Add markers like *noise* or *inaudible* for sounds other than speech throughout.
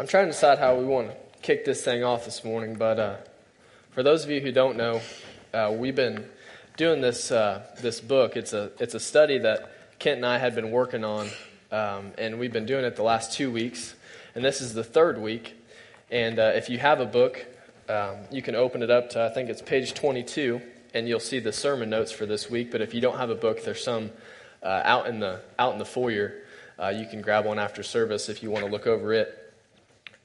I'm trying to decide how we want to kick this thing off this morning, but uh, for those of you who don't know, uh, we've been doing this uh, this book. It's a it's a study that Kent and I had been working on, um, and we've been doing it the last two weeks, and this is the third week. And uh, if you have a book, um, you can open it up to I think it's page 22, and you'll see the sermon notes for this week. But if you don't have a book, there's some uh, out in the out in the foyer. Uh, you can grab one after service if you want to look over it.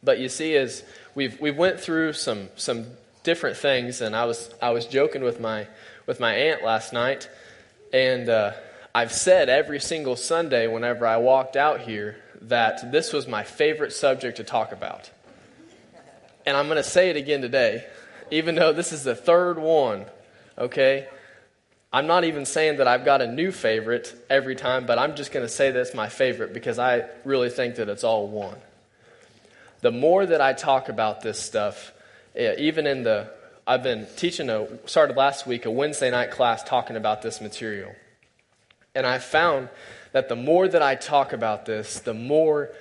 But you see, as we've we've went through some some different things, and I was I was joking with my with my aunt last night, and uh, I've said every single Sunday whenever I walked out here that this was my favorite subject to talk about, and I'm going to say it again today, even though this is the third one. Okay, I'm not even saying that I've got a new favorite every time, but I'm just going to say that's my favorite because I really think that it's all one the more that I talk about this stuff, even in the, I've been teaching a, started last week, a Wednesday night class talking about this material. And I found that the more that I talk about this, the more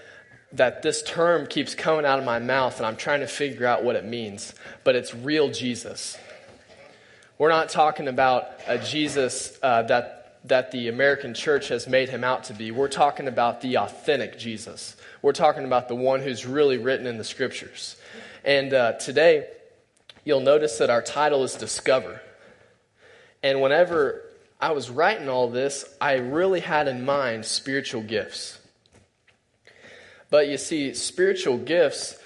that this term keeps coming out of my mouth and I'm trying to figure out what it means. But it's real Jesus. We're not talking about a Jesus uh, that, that the American church has made him out to be. We're talking about the authentic Jesus. We're talking about the one who's really written in the scriptures. And uh, today, you'll notice that our title is Discover. And whenever I was writing all this, I really had in mind spiritual gifts. But you see, spiritual gifts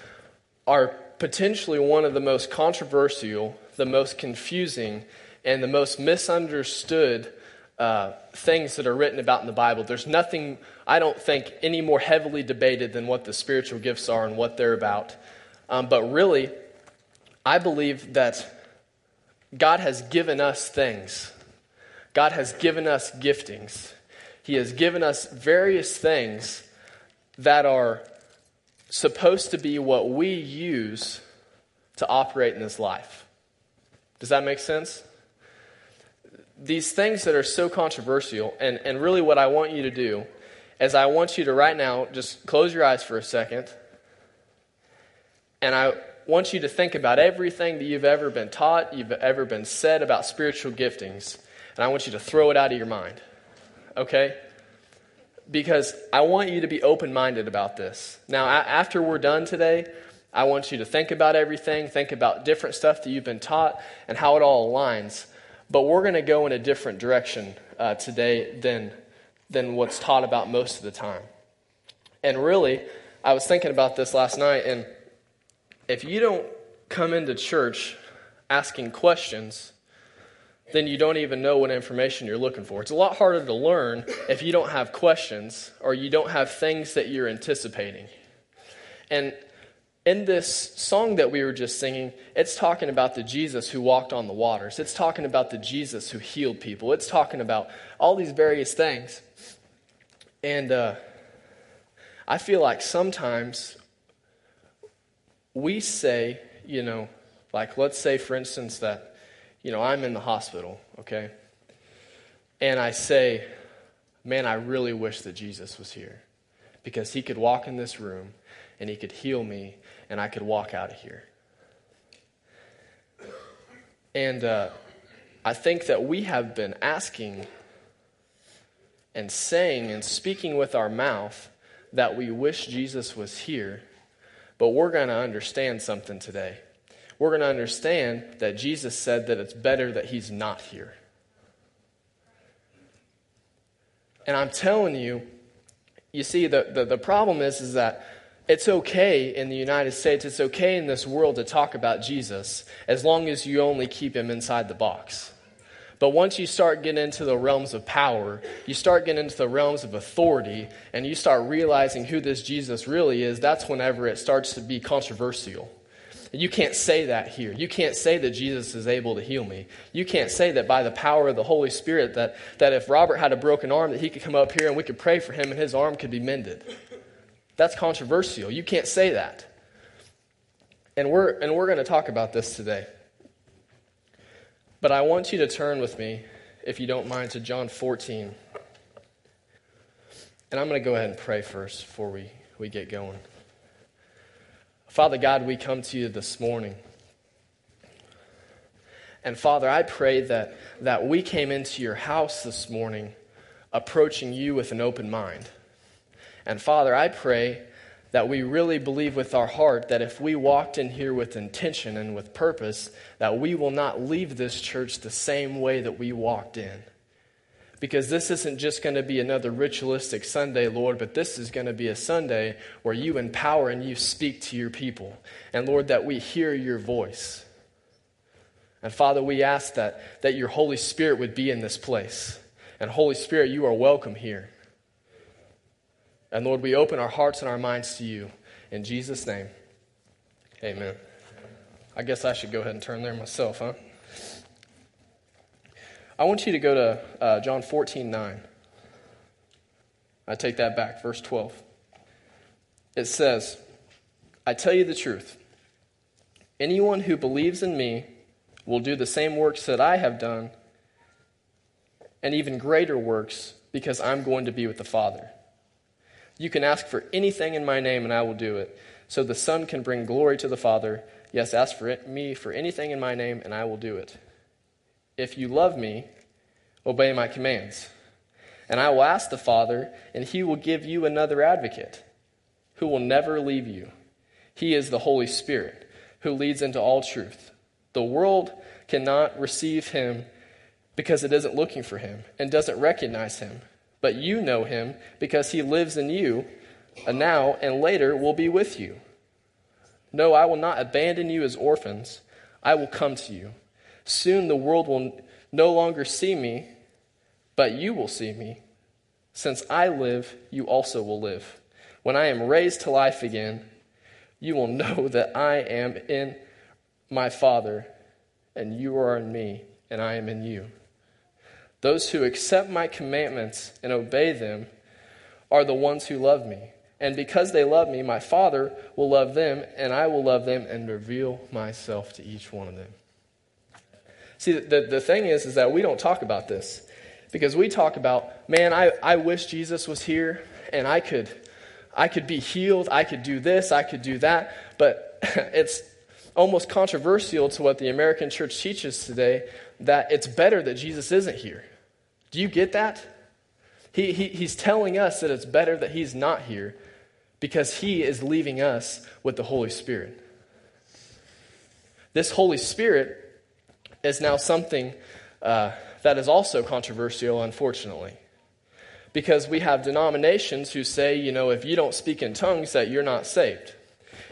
are potentially one of the most controversial, the most confusing, and the most misunderstood uh, things that are written about in the Bible. There's nothing, I don't think, any more heavily debated than what the spiritual gifts are and what they're about. Um, but really, I believe that God has given us things. God has given us giftings. He has given us various things that are supposed to be what we use to operate in this life. Does that make sense? These things that are so controversial, and, and really what I want you to do is I want you to right now just close your eyes for a second, and I want you to think about everything that you've ever been taught, you've ever been said about spiritual giftings, and I want you to throw it out of your mind. Okay? Because I want you to be open minded about this. Now, after we're done today, I want you to think about everything, think about different stuff that you've been taught, and how it all aligns. But we're going to go in a different direction uh, today than, than what's taught about most of the time. And really, I was thinking about this last night, and if you don't come into church asking questions, then you don't even know what information you're looking for. It's a lot harder to learn if you don't have questions or you don't have things that you're anticipating. And in this song that we were just singing, it's talking about the Jesus who walked on the waters. It's talking about the Jesus who healed people. It's talking about all these various things. And uh, I feel like sometimes we say, you know, like let's say, for instance, that, you know, I'm in the hospital, okay? And I say, man, I really wish that Jesus was here because he could walk in this room and he could heal me and I could walk out of here. And uh, I think that we have been asking and saying and speaking with our mouth that we wish Jesus was here, but we're going to understand something today. We're going to understand that Jesus said that it's better that he's not here. And I'm telling you, you see, the, the, the problem is, is that it's okay in the United States, it's okay in this world to talk about Jesus as long as you only keep him inside the box. But once you start getting into the realms of power, you start getting into the realms of authority, and you start realizing who this Jesus really is, that's whenever it starts to be controversial. You can't say that here. You can't say that Jesus is able to heal me. You can't say that by the power of the Holy Spirit that, that if Robert had a broken arm, that he could come up here and we could pray for him and his arm could be mended. That's controversial. You can't say that. And we're, and we're going to talk about this today. But I want you to turn with me, if you don't mind, to John 14. And I'm going to go ahead and pray first before we, we get going. Father God, we come to you this morning. And Father, I pray that, that we came into your house this morning approaching you with an open mind. And Father, I pray that we really believe with our heart that if we walked in here with intention and with purpose, that we will not leave this church the same way that we walked in. Because this isn't just going to be another ritualistic Sunday, Lord, but this is going to be a Sunday where you empower and you speak to your people. And Lord, that we hear your voice. And Father, we ask that, that your Holy Spirit would be in this place. And Holy Spirit, you are welcome here. And Lord, we open our hearts and our minds to you. In Jesus' name, amen. I guess I should go ahead and turn there myself, huh? I want you to go to uh, John 14 9. I take that back, verse 12. It says, I tell you the truth. Anyone who believes in me will do the same works that I have done, and even greater works, because I'm going to be with the Father. You can ask for anything in my name, and I will do it, so the Son can bring glory to the Father. Yes, ask for it, me for anything in my name, and I will do it. If you love me, obey my commands. And I will ask the Father, and he will give you another advocate who will never leave you. He is the Holy Spirit who leads into all truth. The world cannot receive him because it isn't looking for him and doesn't recognize him. But you know him because he lives in you, and now and later will be with you. No, I will not abandon you as orphans. I will come to you. Soon the world will no longer see me, but you will see me. Since I live, you also will live. When I am raised to life again, you will know *laughs* that I am in my Father, and you are in me, and I am in you. Those who accept my commandments and obey them are the ones who love me. And because they love me, my Father will love them, and I will love them and reveal myself to each one of them. See, the, the thing is, is that we don't talk about this because we talk about, man, I, I wish Jesus was here and I could, I could be healed, I could do this, I could do that. But *laughs* it's almost controversial to what the American church teaches today that it's better that Jesus isn't here. Do you get that? He, he, he's telling us that it's better that he's not here because he is leaving us with the Holy Spirit. This Holy Spirit is now something uh, that is also controversial, unfortunately. Because we have denominations who say, you know, if you don't speak in tongues, that you're not saved.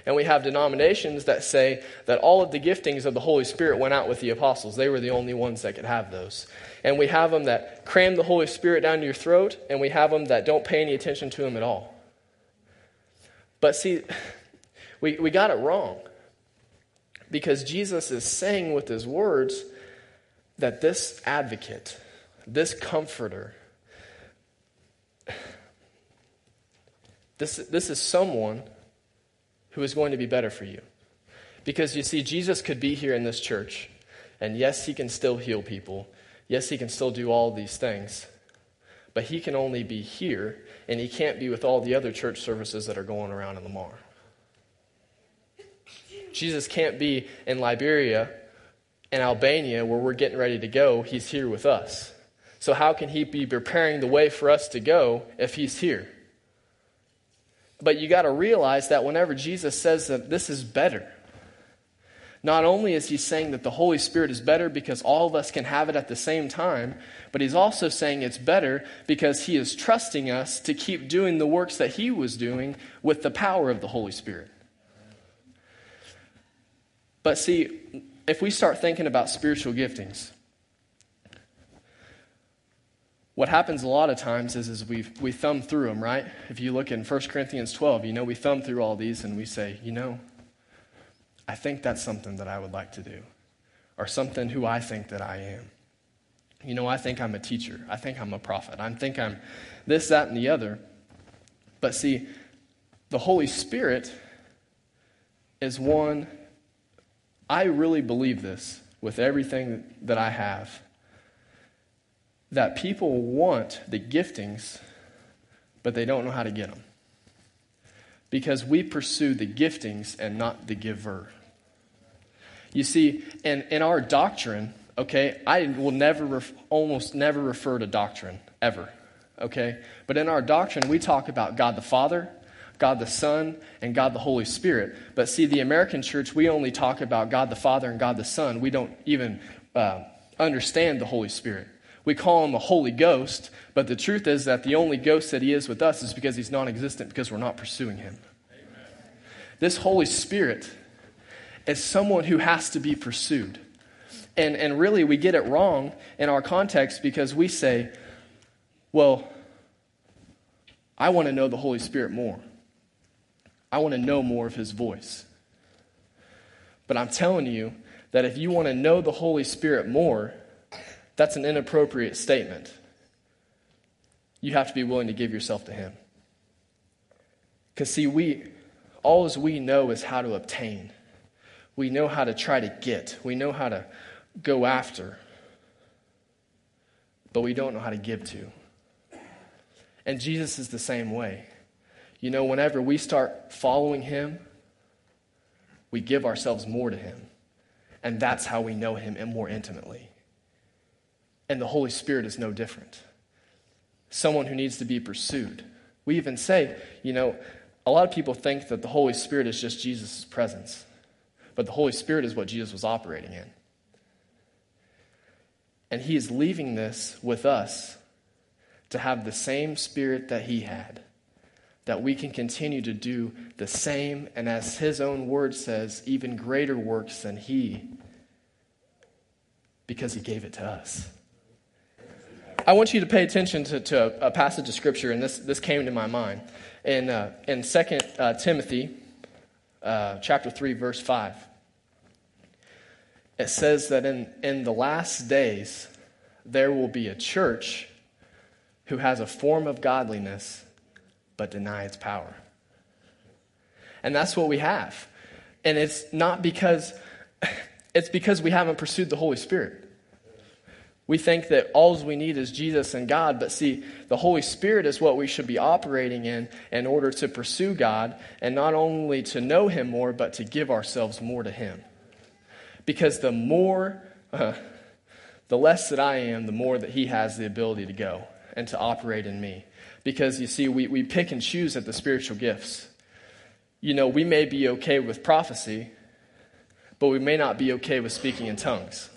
And we have denominations that say that all of the giftings of the Holy Spirit went out with the apostles. They were the only ones that could have those. And we have them that cram the Holy Spirit down your throat, and we have them that don't pay any attention to him at all. But see, *sighs* we, we got it wrong. Because Jesus is saying with his words that this advocate, this comforter, *sighs* this, this is someone who is going to be better for you. Because you see, Jesus could be here in this church, and yes, he can still heal people. Yes, he can still do all these things. But he can only be here, and he can't be with all the other church services that are going around in Lamar. Jesus can't be in Liberia and Albania where we're getting ready to go. He's here with us. So, how can he be preparing the way for us to go if he's here? But you got to realize that whenever Jesus says that this is better, not only is he saying that the Holy Spirit is better because all of us can have it at the same time, but he's also saying it's better because he is trusting us to keep doing the works that he was doing with the power of the Holy Spirit. But see, if we start thinking about spiritual giftings, what happens a lot of times is, is we, we thumb through them, right? If you look in 1 Corinthians 12, you know, we thumb through all these and we say, you know, I think that's something that I would like to do, or something who I think that I am. You know, I think I'm a teacher. I think I'm a prophet. I think I'm this, that, and the other. But see, the Holy Spirit is one I really believe this with everything that I have that people want the giftings, but they don't know how to get them. because we pursue the giftings and not the giver. You see, in, in our doctrine, okay, I will never, ref, almost never refer to doctrine, ever, okay? But in our doctrine, we talk about God the Father, God the Son, and God the Holy Spirit. But see, the American church, we only talk about God the Father and God the Son. We don't even uh, understand the Holy Spirit. We call him a Holy Ghost, but the truth is that the only ghost that he is with us is because he's non existent because we're not pursuing him. Amen. This Holy Spirit is someone who has to be pursued. And, and really, we get it wrong in our context because we say, well, I want to know the Holy Spirit more. I want to know more of his voice. But I'm telling you that if you want to know the Holy Spirit more, that's an inappropriate statement. You have to be willing to give yourself to Him. Because, see, we, all as we know is how to obtain. We know how to try to get. We know how to go after. But we don't know how to give to. And Jesus is the same way. You know, whenever we start following Him, we give ourselves more to Him. And that's how we know Him and more intimately. And the Holy Spirit is no different. Someone who needs to be pursued. We even say, you know, a lot of people think that the Holy Spirit is just Jesus' presence, but the Holy Spirit is what Jesus was operating in. And He is leaving this with us to have the same Spirit that He had, that we can continue to do the same, and as His own word says, even greater works than He, because He gave it to us. I want you to pay attention to, to a, a, passage of Scripture, and this, this came to my mind. In, uh, in 2 uh, Timothy uh, chapter 3, verse 5, it says that in, in the last days there will be a church who has a form of godliness but deny its power. And that's what we have. And it's not because, *laughs* it's because we haven't pursued the Holy Spirit. We think that all we need is Jesus and God, but see, the Holy Spirit is what we should be operating in in order to pursue God and not only to know Him more, but to give ourselves more to Him. Because the more, uh, the less that I am, the more that He has the ability to go and to operate in me. Because you see, we, we pick and choose at the spiritual gifts. You know, we may be okay with prophecy, but we may not be okay with speaking in tongues.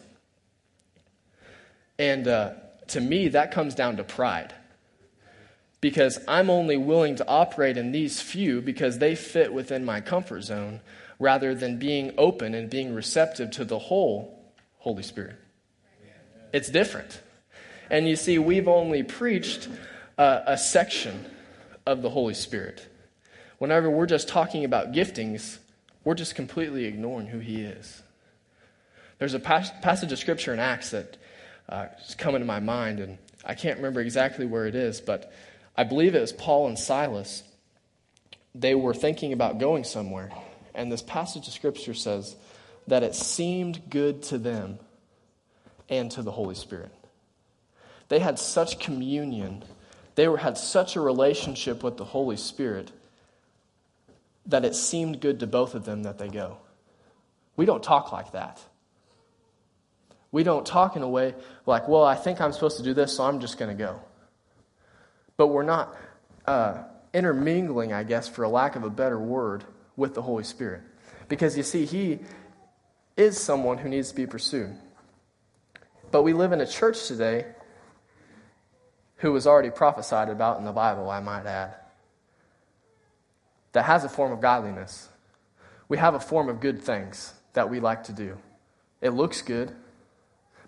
And uh, to me, that comes down to pride. Because I'm only willing to operate in these few because they fit within my comfort zone rather than being open and being receptive to the whole Holy Spirit. It's different. And you see, we've only preached a, a section of the Holy Spirit. Whenever we're just talking about giftings, we're just completely ignoring who He is. There's a pas- passage of Scripture in Acts that uh, it's coming to my mind, and I can't remember exactly where it is, but I believe it was Paul and Silas. They were thinking about going somewhere, and this passage of Scripture says that it seemed good to them and to the Holy Spirit. They had such communion, they were, had such a relationship with the Holy Spirit that it seemed good to both of them that they go. We don't talk like that. We don't talk in a way like, well, I think I'm supposed to do this, so I'm just going to go. But we're not uh, intermingling, I guess, for a lack of a better word, with the Holy Spirit. Because you see, He is someone who needs to be pursued. But we live in a church today who was already prophesied about in the Bible, I might add, that has a form of godliness. We have a form of good things that we like to do. It looks good,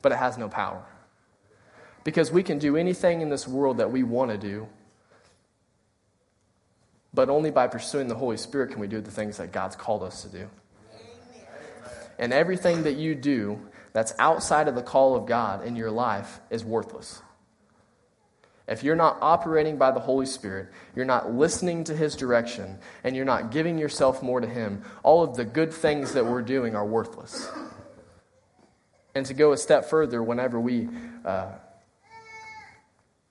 but it has no power. Because we can do anything in this world that we want to do, but only by pursuing the Holy Spirit can we do the things that God's called us to do. And everything that you do that's outside of the call of God in your life is worthless. If you're not operating by the Holy Spirit, you're not listening to His direction, and you're not giving yourself more to Him, all of the good things that we're doing are worthless. And to go a step further, whenever we, uh,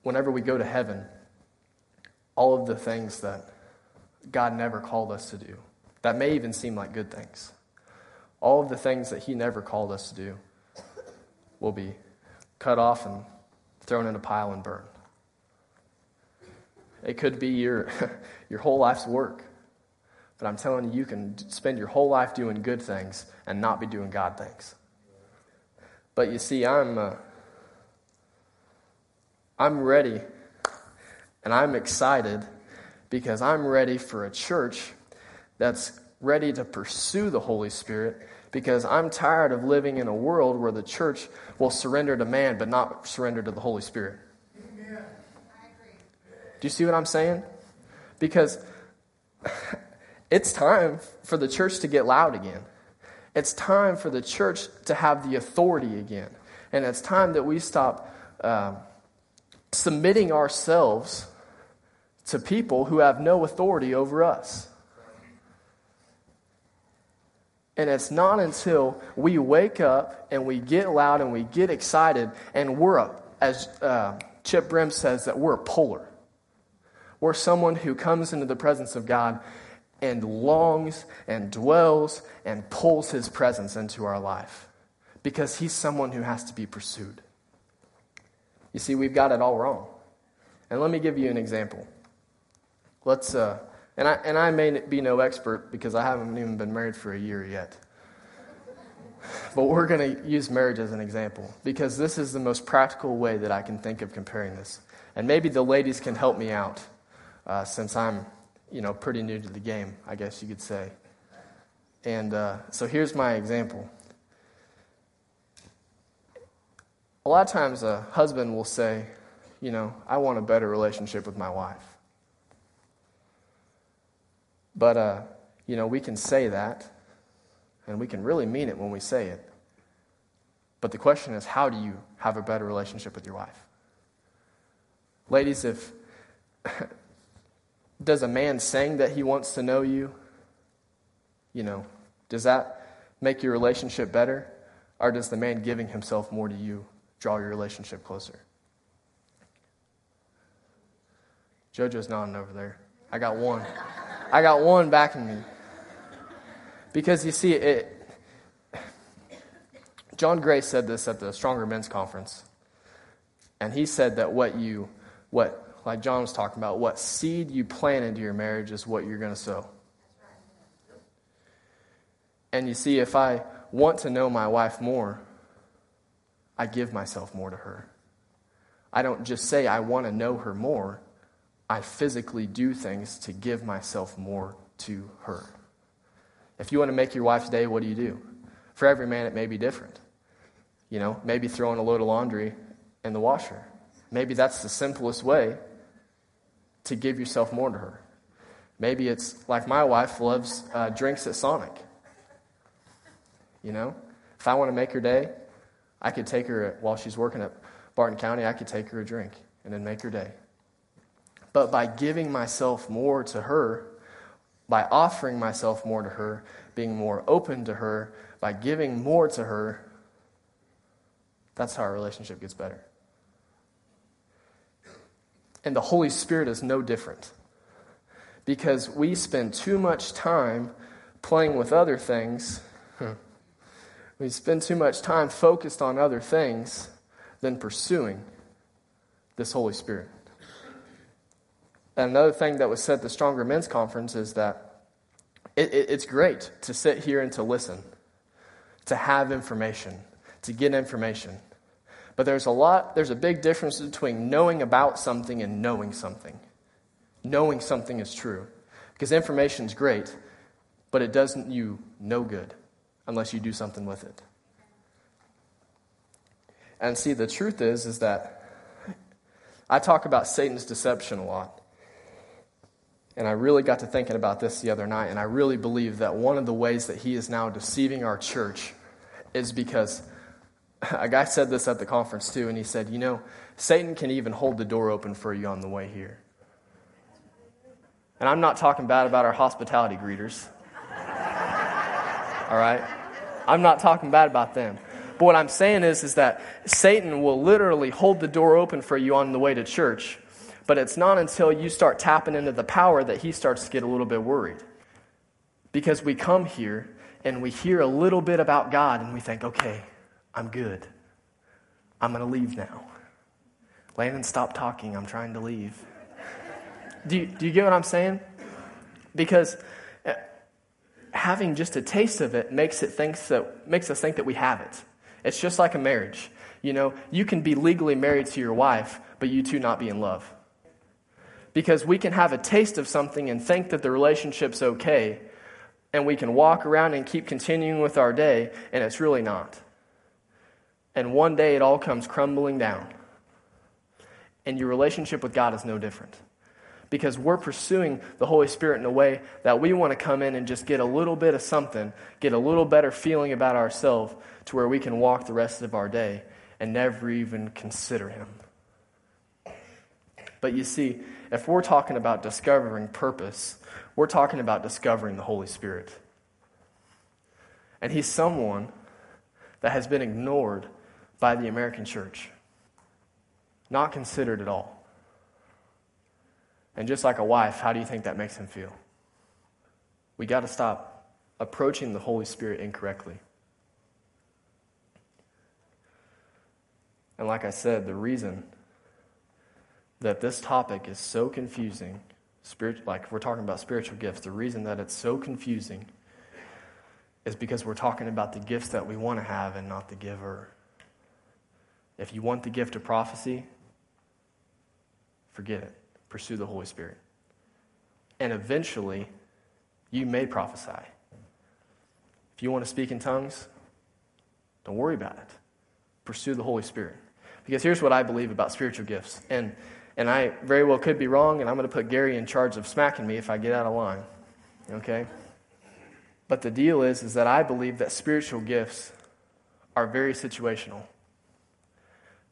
whenever we go to heaven, all of the things that God never called us to do, that may even seem like good things. All of the things that He never called us to do will be cut off and thrown in a pile and burned. It could be your, *laughs* your whole life's work. But I'm telling you, you can spend your whole life doing good things and not be doing God things. But you see, I'm, uh, I'm ready and I'm excited because I'm ready for a church that's ready to pursue the Holy Spirit because I'm tired of living in a world where the church will surrender to man but not surrender to the Holy Spirit. Do you see what I'm saying? Because *laughs* it's time for the church to get loud again. It's time for the church to have the authority again. And it's time that we stop uh, submitting ourselves to people who have no authority over us. And it's not until we wake up and we get loud and we get excited and we're, a, as uh, Chip Brim says, that we're a puller. We're someone who comes into the presence of God and longs and dwells and pulls his presence into our life because he's someone who has to be pursued. You see, we've got it all wrong. And let me give you an example. Let's, uh, and, I, and I may be no expert because I haven't even been married for a year yet. But we're going to use marriage as an example because this is the most practical way that I can think of comparing this. And maybe the ladies can help me out uh, since I'm, you know, pretty new to the game, I guess you could say. And uh, so here's my example. A lot of times a husband will say, you know, I want a better relationship with my wife. But, uh, you know, we can say that, and we can really mean it when we say it. But the question is, how do you have a better relationship with your wife? Ladies, if *laughs* does a man saying that he wants to know you, you know, does that make your relationship better? Or does the man giving himself more to you draw your relationship closer? JoJo's nodding over there. I got one. I got one backing me. Because you see, it, John Gray said this at the Stronger Men's Conference. And he said that what you, what, like John was talking about, what seed you plant into your marriage is what you're going to sow. And you see, if I want to know my wife more, I give myself more to her. I don't just say I want to know her more. I physically do things to give myself more to her. If you want to make your wife's day, what do you do? For every man, it may be different. You know, maybe throwing a load of laundry in the washer. Maybe that's the simplest way to give yourself more to her. Maybe it's like my wife loves uh, drinks at Sonic. You know, if I want to make her day, I could take her while she's working at Barton County, I could take her a drink and then make her day. But by giving myself more to her, by offering myself more to her, being more open to her, by giving more to her, that's how our relationship gets better. And the Holy Spirit is no different. Because we spend too much time playing with other things. Hmm, we spend too much time focused on other things than pursuing this Holy Spirit. And another thing that was said at the Stronger Men's Conference is that it, it, it's great to sit here and to listen, to have information, to get information. But there's a lot, there's a big difference between knowing about something and knowing something. Knowing something is true. Because information is great, but it doesn't you no good unless you do something with it. And see, the truth is, is that I talk about Satan's deception a lot. And I really got to thinking about this the other night, and I really believe that one of the ways that he is now deceiving our church is because a guy said this at the conference too, and he said, You know, Satan can even hold the door open for you on the way here. And I'm not talking bad about our hospitality greeters. *laughs* All right? I'm not talking bad about them. But what I'm saying is, is that Satan will literally hold the door open for you on the way to church But it's not until you start tapping into the power that he starts to get a little bit worried. Because we come here and we hear a little bit about God and we think, okay, I'm good. I'm going to leave now. Landon, stop talking. I'm trying to leave. do, you, do you get what I'm saying? Because uh, having just a taste of it makes, it thinks that, makes us think that we have it. It's just like a marriage. You know, you can be legally married to your wife, but you two not be in love. Because we can have a taste of something and think that the relationship's okay, and we can walk around and keep continuing with our day, and it's really not. And one day it all comes crumbling down. And your relationship with God is no different. Because we're pursuing the Holy Spirit in a way that we want to come in and just get a little bit of something, get a little better feeling about ourselves to where we can walk the rest of our day and never even consider Him. But you see, if we're talking about discovering purpose, we're talking about discovering the Holy Spirit. And He's someone that has been ignored by the American church, not considered at all. And just like a wife, how do you think that makes him feel? We got to stop approaching the Holy Spirit incorrectly. And like I said, the reason that this topic is so confusing, spirit, like we're talking about spiritual gifts, the reason that it's so confusing is because we're talking about the gifts that we want to have and not the giver. If you want the gift of prophecy, forget it. Pursue the Holy Spirit. And eventually, you may prophesy. If you want to speak in tongues, don't worry about it. Pursue the Holy Spirit. Because here's what I believe about spiritual gifts. And, and I very well could be wrong, and I'm going to put Gary in charge of smacking me if I get out of line. Okay? But the deal is, is that I believe that spiritual gifts are very situational.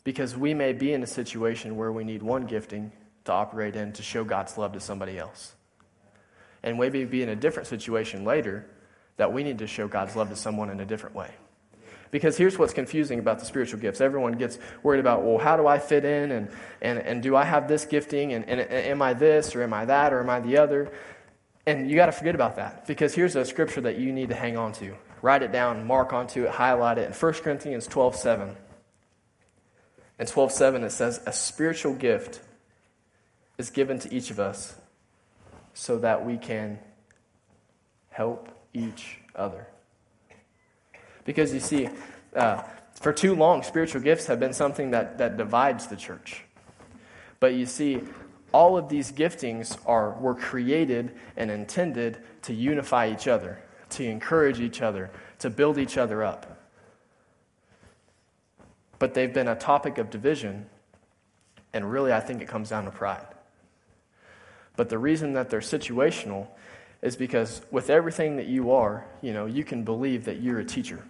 Because we may be in a situation where we need one gifting to operate in to show God's love to somebody else. And maybe be in a different situation later that we need to show God's love to someone in a different way. Because here's what's confusing about the spiritual gifts. Everyone gets worried about, well, how do I fit in? And, and, and do I have this gifting? And, and, and am I this? Or am I that? Or am I the other? And you got to forget about that. Because here's a scripture that you need to hang on to. Write it down, mark onto it, highlight it. In 1 Corinthians 12 7. In 12:7 it says, A spiritual gift is given to each of us so that we can help each other. Because you see, uh, for too long, spiritual gifts have been something that, that divides the church. But you see, all of these giftings are, were created and intended to unify each other, to encourage each other, to build each other up. But they've been a topic of division, and really, I think it comes down to pride. But the reason that they're situational is because with everything that you are, you know, you can believe that you're a teacher.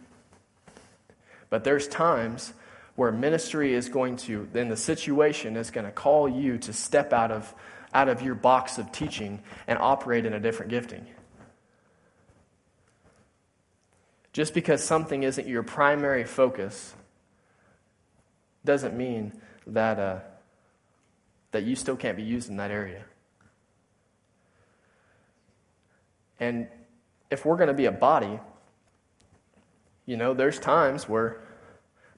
But there's times where ministry is going to, then the situation is going to call you to step out of, out of your box of teaching and operate in a different gifting. Just because something isn't your primary focus doesn't mean that, uh, that you still can't be used in that area. And if we're going to be a body, you know, there's times where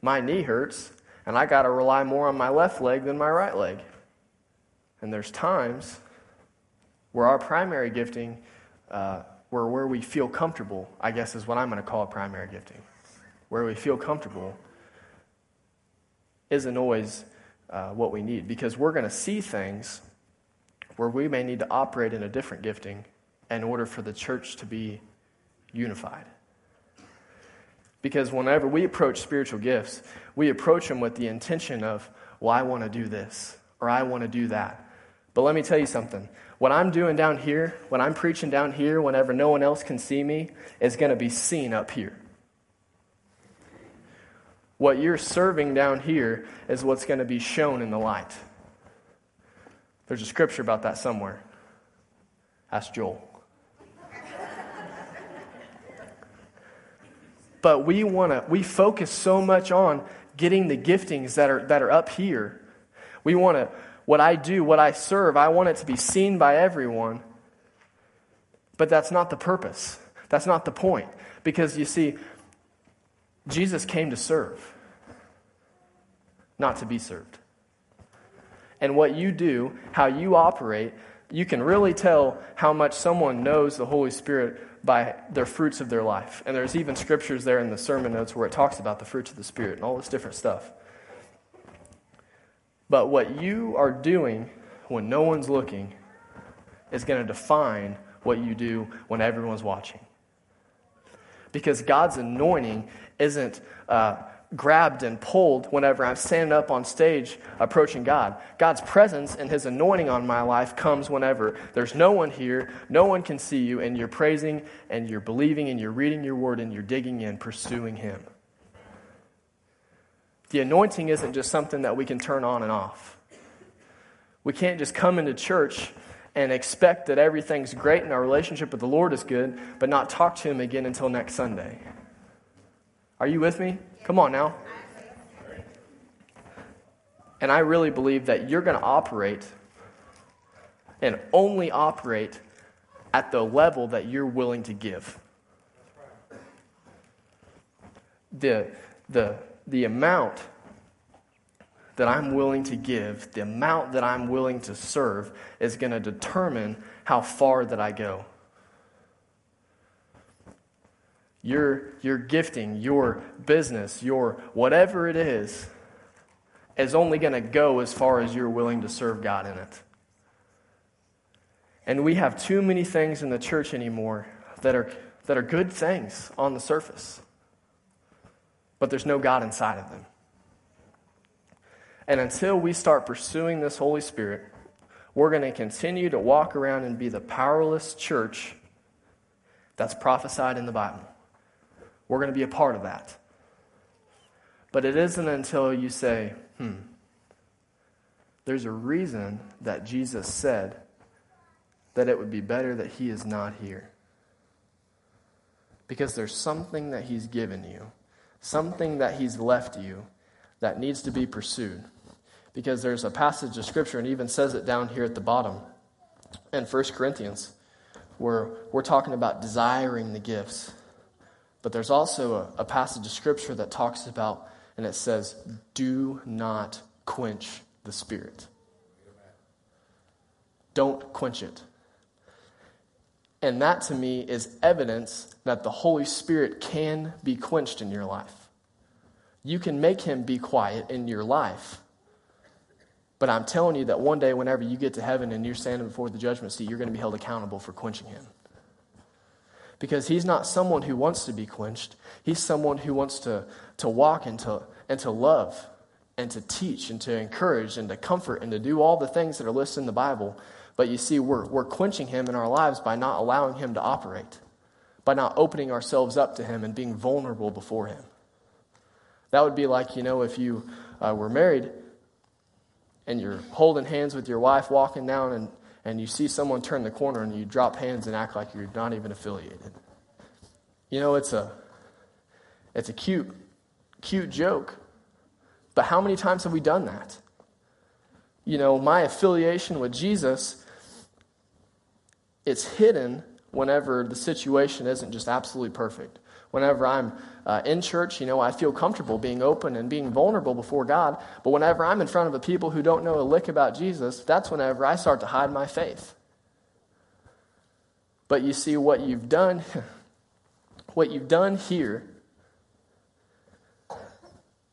my knee hurts and I got to rely more on my left leg than my right leg. And there's times where our primary gifting, uh, where, where we feel comfortable, I guess is what I'm going to call primary gifting, where we feel comfortable isn't always uh, what we need because we're going to see things where we may need to operate in a different gifting in order for the church to be unified. Because whenever we approach spiritual gifts, we approach them with the intention of, well, I want to do this or I want to do that. But let me tell you something. What I'm doing down here, when I'm preaching down here, whenever no one else can see me, is going to be seen up here. What you're serving down here is what's going to be shown in the light. There's a scripture about that somewhere. Ask Joel. *laughs* But we want to, we focus so much on getting the giftings that are, that are up here. We want to, what I do, what I serve, I want it to be seen by everyone. But that's not the purpose. That's not the point. Because you see, Jesus came to serve, not to be served. And what you do, how you operate, you can really tell how much someone knows the Holy Spirit by their fruits of their life. And there's even scriptures there in the sermon notes where it talks about the fruits of the Spirit and all this different stuff. But what you are doing when no one's looking is going to define what you do when everyone's watching. Because God's anointing isn't uh, grabbed and pulled whenever I'm standing up on stage approaching God. God's presence and His anointing on my life comes whenever there's no one here, no one can see you, and you're praising and you're believing and you're reading your word and you're digging in, pursuing Him. The anointing isn't just something that we can turn on and off. We can't just come into church and expect that everything's great and our relationship with the Lord is good, but not talk to Him again until next Sunday. Are you with me? Come on now. And I really believe that you're going to operate and only operate at the level that you're willing to give. The, the, the amount that I'm willing to give, the amount that I'm willing to serve, is going to determine how far that I go. Your, your gifting, your business, your whatever it is, is only going to go as far as you're willing to serve God in it. And we have too many things in the church anymore that are, that are good things on the surface, but there's no God inside of them. And until we start pursuing this Holy Spirit, we're going to continue to walk around and be the powerless church that's prophesied in the Bible. We're going to be a part of that. But it isn't until you say, hmm, there's a reason that Jesus said that it would be better that he is not here. Because there's something that he's given you, something that he's left you that needs to be pursued. Because there's a passage of Scripture, and even says it down here at the bottom in 1 Corinthians, where we're talking about desiring the gifts. But there's also a, a passage of scripture that talks about, and it says, do not quench the spirit. Don't quench it. And that to me is evidence that the Holy Spirit can be quenched in your life. You can make him be quiet in your life. But I'm telling you that one day, whenever you get to heaven and you're standing before the judgment seat, you're going to be held accountable for quenching him because he's not someone who wants to be quenched. He's someone who wants to, to walk and to, and to love and to teach and to encourage and to comfort and to do all the things that are listed in the Bible. But you see, we're, we're quenching him in our lives by not allowing him to operate, by not opening ourselves up to him and being vulnerable before him. That would be like, you know, if you uh, were married and you're holding hands with your wife walking down and and you see someone turn the corner and you drop hands and act like you're not even affiliated. You know, it's a it's a cute cute joke. But how many times have we done that? You know, my affiliation with Jesus it's hidden whenever the situation isn't just absolutely perfect. Whenever I'm uh, in church, you know, I feel comfortable being open and being vulnerable before God. But whenever I'm in front of a people who don't know a lick about Jesus, that's whenever I start to hide my faith. But you see, what you've done, *laughs* what you've done here,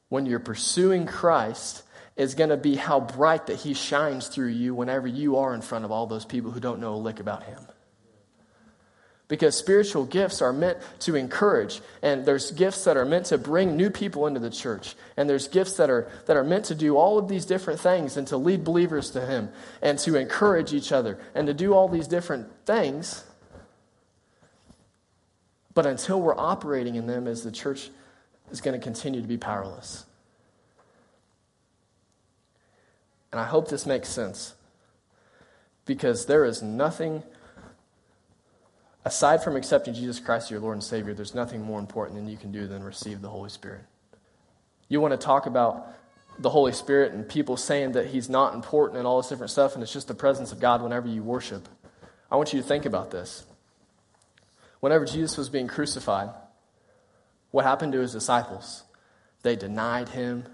when you're pursuing Christ, is going to be how bright that He shines through you whenever you are in front of all those people who don't know a lick about Him because spiritual gifts are meant to encourage and there's gifts that are meant to bring new people into the church and there's gifts that are that are meant to do all of these different things and to lead believers to him and to encourage each other and to do all these different things. But until we're operating in them as the church is going to continue to be powerless. And i hope this makes sense because there is nothing aside from accepting Jesus Christ as your Lord and Savior, there's nothing more important than you can do than receive the Holy Spirit. You want to talk about the Holy Spirit and people saying that He's not important and all this different stuff, and it's just the presence of God whenever you worship. I want you to think about this. Whenever Jesus was being crucified, what happened to His disciples? They denied Him,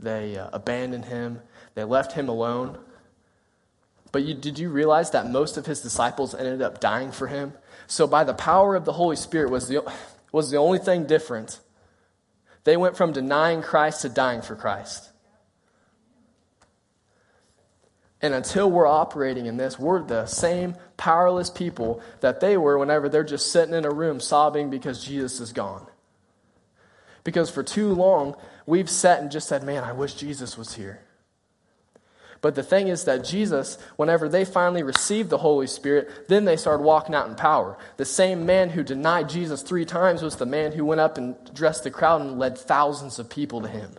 they uh, abandoned Him, they left Him alone. But you, did you realize that most of His disciples ended up dying for Him? So, by the power of the Holy Spirit, was the, was the only thing different they went from denying Christ to dying for Christ. And until we're operating in this, we're the same powerless people that they were whenever they're just sitting in a room sobbing because Jesus is gone. Because for too long, we've sat and just said, Man, I wish Jesus was here. But the thing is that Jesus, whenever they finally received the Holy Spirit, then they started walking out in power. The same man who denied Jesus three times was the man who went up and dressed the crowd and led thousands of people to him.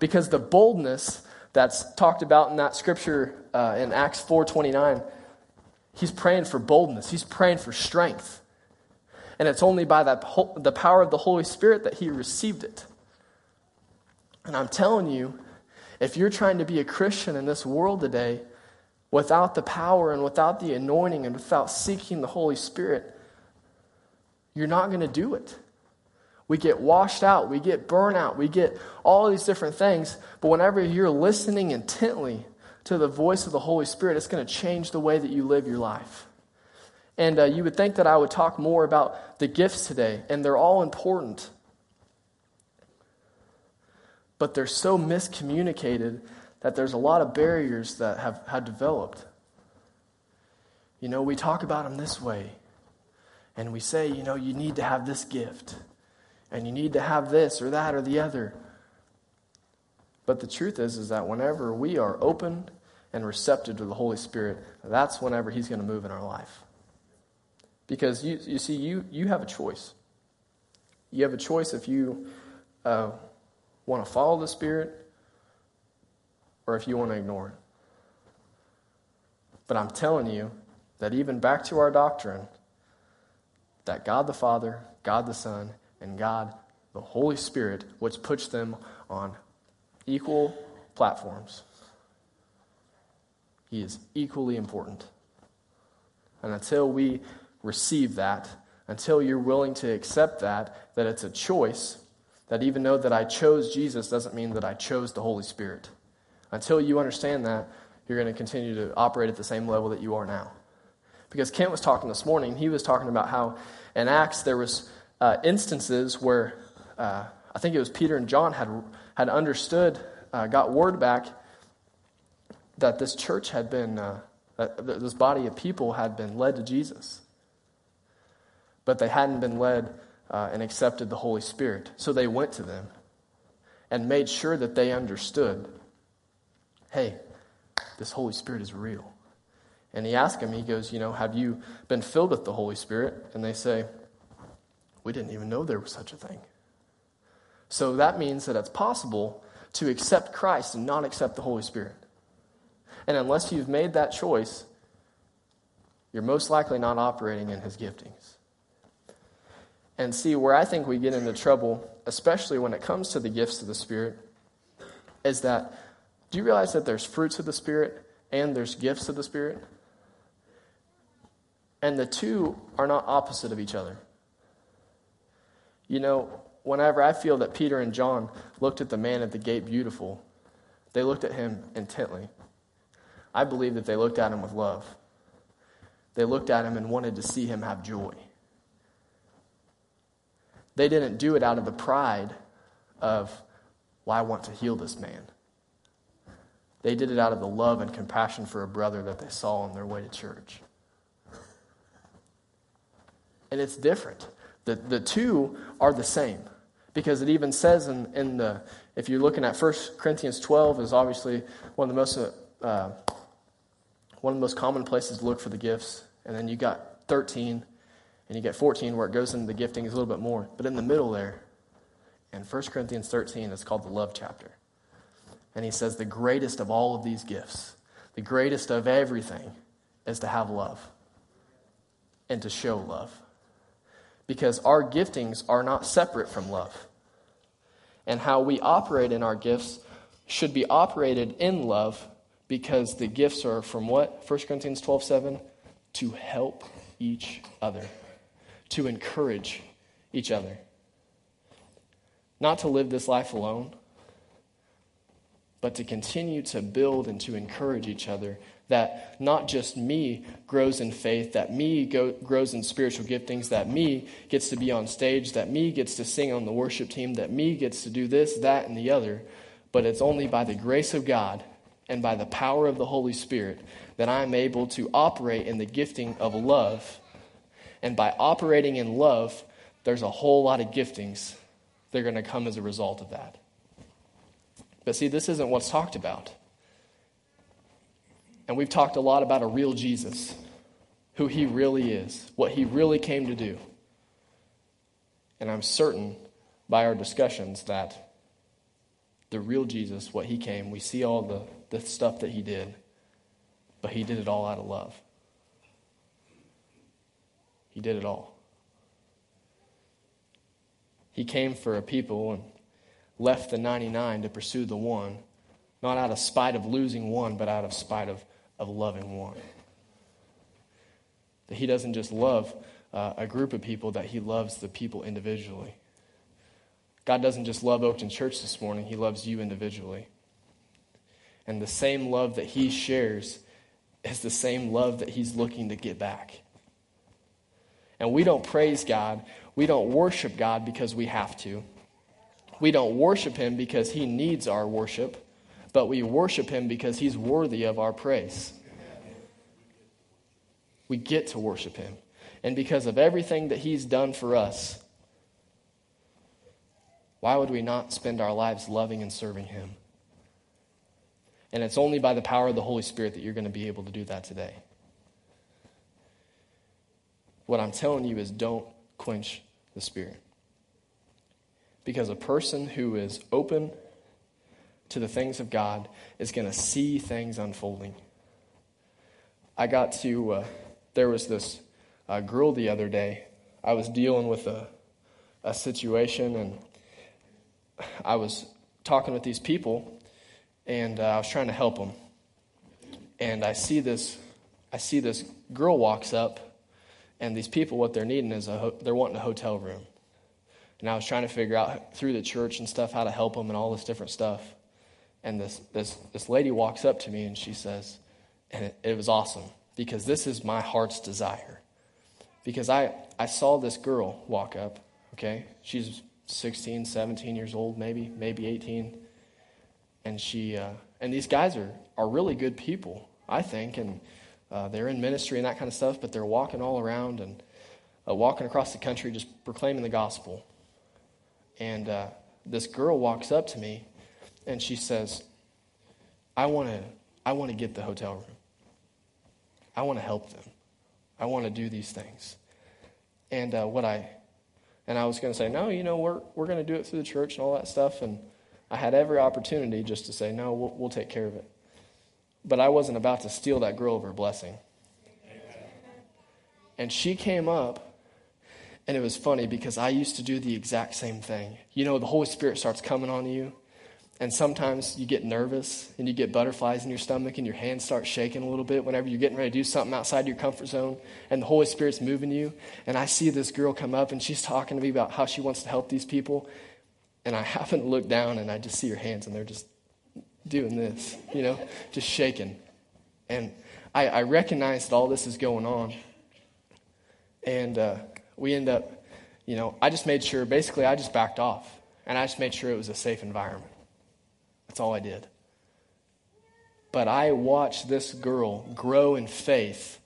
Because the boldness that's talked about in that scripture uh, in Acts 4.29, he's praying for boldness. He's praying for strength. And it's only by that, the power of the Holy Spirit that he received it. And I'm telling you, if you're trying to be a Christian in this world today without the power and without the anointing and without seeking the Holy Spirit, you're not going to do it. We get washed out, we get burnout, we get all these different things. But whenever you're listening intently to the voice of the Holy Spirit, it's going to change the way that you live your life. And uh, you would think that I would talk more about the gifts today, and they're all important but they're so miscommunicated that there's a lot of barriers that have, have developed. You know, we talk about them this way, and we say, you know, you need to have this gift, and you need to have this or that or the other. But the truth is, is that whenever we are open and receptive to the Holy Spirit, that's whenever He's going to move in our life. Because you, you see, you, you have a choice. You have a choice if you uh, want to follow the Spirit or if you want to ignore it. But I'm telling you that even back to our doctrine, that God the Father, God the Son, and God the Holy Spirit, which puts them on equal platforms, He is equally important. And until we receive that, until you're willing to accept that, that it's a choice, that even though that I chose Jesus doesn't mean that I chose the Holy Spirit. Until you understand that, you're going to continue to operate at the same level that you are now. Because Kent was talking this morning, he was talking about how in Acts there was uh, instances where uh, I think it was Peter and John had had understood, uh, got word back that this church had been, uh, this body of people had been led to Jesus, but they hadn't been led uh, and accepted the Holy Spirit. So they went to them and made sure that they understood hey, this Holy Spirit is real. And he asked him, he goes, You know, have you been filled with the Holy Spirit? And they say, We didn't even know there was such a thing. So that means that it's possible to accept Christ and not accept the Holy Spirit. And unless you've made that choice, you're most likely not operating in his giftings. And see, where I think we get into trouble, especially when it comes to the gifts of the Spirit, is that do you realize that there's fruits of the Spirit and there's gifts of the Spirit? And the two are not opposite of each other. You know, whenever I feel that Peter and John looked at the man at the gate beautiful, they looked at him intently. I believe that they looked at him with love. They looked at him and wanted to see him have joy. They didn't do it out of the pride of, well, I want to heal this man. They did it out of the love and compassion for a brother that they saw on their way to church. And it's different. The, the two are the same. Because it even says in, in the, if you're looking at 1 Corinthians 12, is obviously one of the most, uh, one of the most common places to look for the gifts. And then you got 13, and you get 14 where it goes into the gifting is a little bit more. But in the middle there, in 1 Corinthians 13, it's called the love chapter. And he says the greatest of all of these gifts, the greatest of everything, is to have love and to show love. Because our giftings are not separate from love. and how we operate in our gifts should be operated in love because the gifts are from what? 1 Corinthians 12 7? To help each other, to encourage each other. Not to live this life alone, but to continue to build and to encourage each other that not just me grows in faith, that me go, grows in spiritual giftings, that me gets to be on stage, that me gets to sing on the worship team, that me gets to do this, that, and the other, but it's only by the grace of God and by the power of the Holy Spirit that I'm able to operate in the gifting of love. And by operating in love, there's a whole lot of giftings that are going to come as a result of that. But see, this isn't what's talked about. And we've talked a lot about a real Jesus, who he really is, what he really came to do. And I'm certain by our discussions that the real Jesus, what he came, we see all the, the stuff that he did, but he did it all out of love. He did it all. He came for a people and left the 99 to pursue the one, not out of spite of losing one, but out of spite of of loving one. That he doesn't just love uh, a group of people, that he loves the people individually. God doesn't just love Oakton Church this morning, he loves you individually. And the same love that he shares is the same love that he's looking to get back. And we don't praise God, we don't worship God because we have to. We don't worship him because he needs our worship but we worship him because he's worthy of our praise. We get to worship him. And because of everything that he's done for us, why would we not spend our lives loving and serving him? And it's only by the power of the Holy Spirit that you're going to be able to do that today. What I'm telling you is don't quench the Spirit. Because a person who is open to the things of God is going to see things unfolding. I got to, uh, there was this uh, girl the other day. I was dealing with a, a situation and I was talking with these people and uh, I was trying to help them. And I see this, I see this girl walks up and these people, what they're needing is a, ho- they're wanting a hotel room. And I was trying to figure out through the church and stuff how to help them and all this different stuff. And this, this, this lady walks up to me and she says, and it, it was awesome because this is my heart's desire. Because I, I saw this girl walk up, okay? She's 16, 17 years old, maybe, maybe 18. And she, uh, and these guys are, are really good people, I think, and uh, they're in ministry and that kind of stuff, but they're walking all around and uh, walking across the country just proclaiming the gospel. And uh, this girl walks up to me and she says, I want to I want to get the hotel room. I want to help them. I want to do these things. And uh, what I and I was going to say, no, you know, we're we're going to do it through the church and all that stuff. And I had every opportunity just to say, no, we'll, we'll take care of it. But I wasn't about to steal that girl of her blessing. And she came up, and it was funny because I used to do the exact same thing. You know, the Holy Spirit starts coming on you, and sometimes you get nervous and you get butterflies in your stomach and your hands start shaking a little bit whenever you're getting ready to do something outside your comfort zone and the Holy Spirit's moving you. And I see this girl come up and she's talking to me about how she wants to help these people. And I *laughs* happen to look down and I just see her hands and they're just doing this, you know, just shaking. And I, I recognize that all this is going on. And uh, we end up, you know, I just made sure, basically, I just backed off and I just made sure it was a safe environment. That's all I did. But I watched this girl grow in faith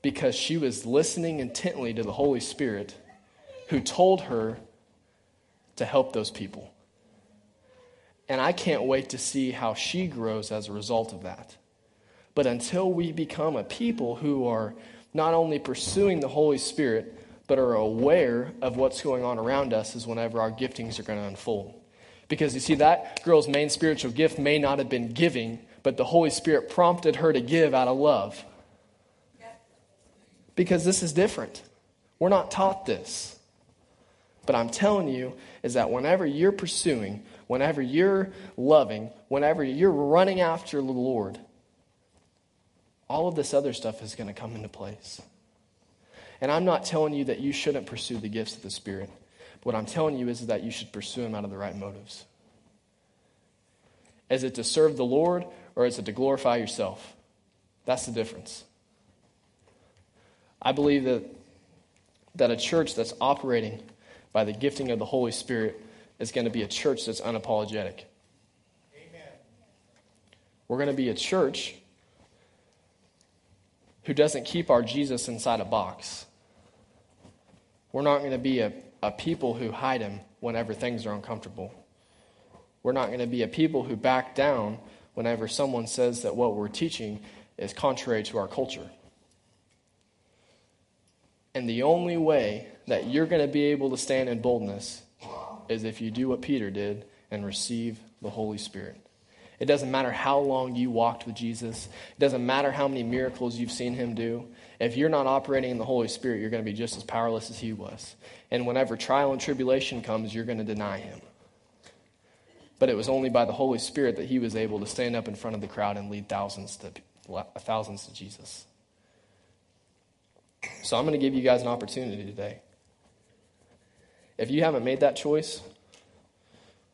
because she was listening intently to the Holy Spirit who told her to help those people. And I can't wait to see how she grows as a result of that. But until we become a people who are not only pursuing the Holy Spirit, but are aware of what's going on around us, is whenever our giftings are going to unfold. Because you see, that girl's main spiritual gift may not have been giving, but the Holy Spirit prompted her to give out of love. Because this is different. We're not taught this. But I'm telling you is that whenever you're pursuing, whenever you're loving, whenever you're running after the Lord, all of this other stuff is going to come into place. And I'm not telling you that you shouldn't pursue the gifts of the Spirit. What I'm telling you is that you should pursue them out of the right motives. Is it to serve the Lord or is it to glorify yourself? That's the difference. I believe that, that a church that's operating by the gifting of the Holy Spirit is going to be a church that's unapologetic. Amen. We're going to be a church who doesn't keep our Jesus inside a box. We're not going to be a, a people who hide him whenever things are uncomfortable. We're not going to be a people who back down whenever someone says that what we're teaching is contrary to our culture. And the only way that you're going to be able to stand in boldness is if you do what Peter did and receive the Holy Spirit. It doesn't matter how long you walked with Jesus. It doesn't matter how many miracles you've seen him do. If you're not operating in the Holy Spirit, you're going to be just as powerless as he was. And whenever trial and tribulation comes, you're going to deny him. But it was only by the Holy Spirit that he was able to stand up in front of the crowd and lead thousands to, thousands to Jesus. So I'm going to give you guys an opportunity today. If you haven't made that choice,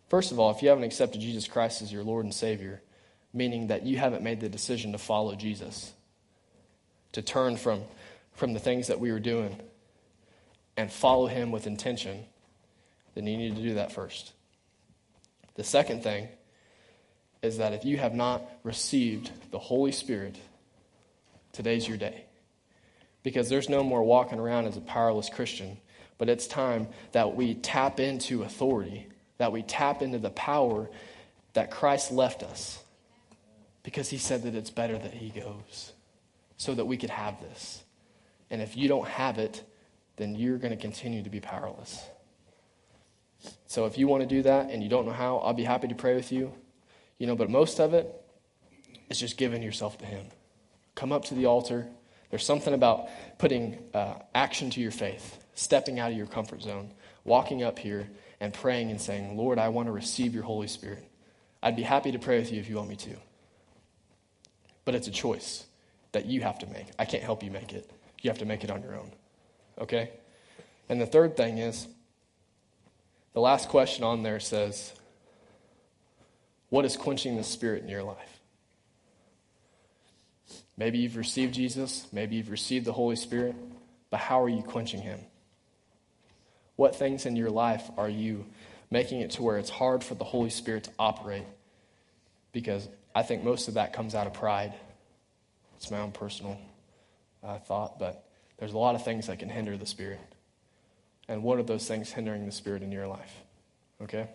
first of all, if you haven't accepted Jesus Christ as your Lord and Savior, meaning that you haven't made the decision to follow Jesus, to turn from, from the things that we were doing and follow Him with intention, then you need to do that first. The second thing is that if you have not received the Holy Spirit, today's your day. Because there's no more walking around as a powerless Christian, but it's time that we tap into authority, that we tap into the power that Christ left us. Because he said that it's better that he goes so that we could have this. And if you don't have it, then you're going to continue to be powerless. So if you want to do that and you don't know how, I'll be happy to pray with you. You know, but most of it is just giving yourself to Him. Come up to the altar. There's something about putting uh, action to your faith, stepping out of your comfort zone, walking up here and praying and saying, Lord, I want to receive your Holy Spirit. I'd be happy to pray with you if you want me to. But it's a choice that you have to make. I can't help you make it. You have to make it on your own. Okay? And the third thing is, the last question on there says, What is quenching the spirit in your life? Maybe you've received Jesus, maybe you've received the Holy Spirit, but how are you quenching him? What things in your life are you making it to where it's hard for the Holy Spirit to operate? Because I think most of that comes out of pride. It's my own personal uh, thought, but there's a lot of things that can hinder the Spirit. And what are those things hindering the Spirit in your life? Okay?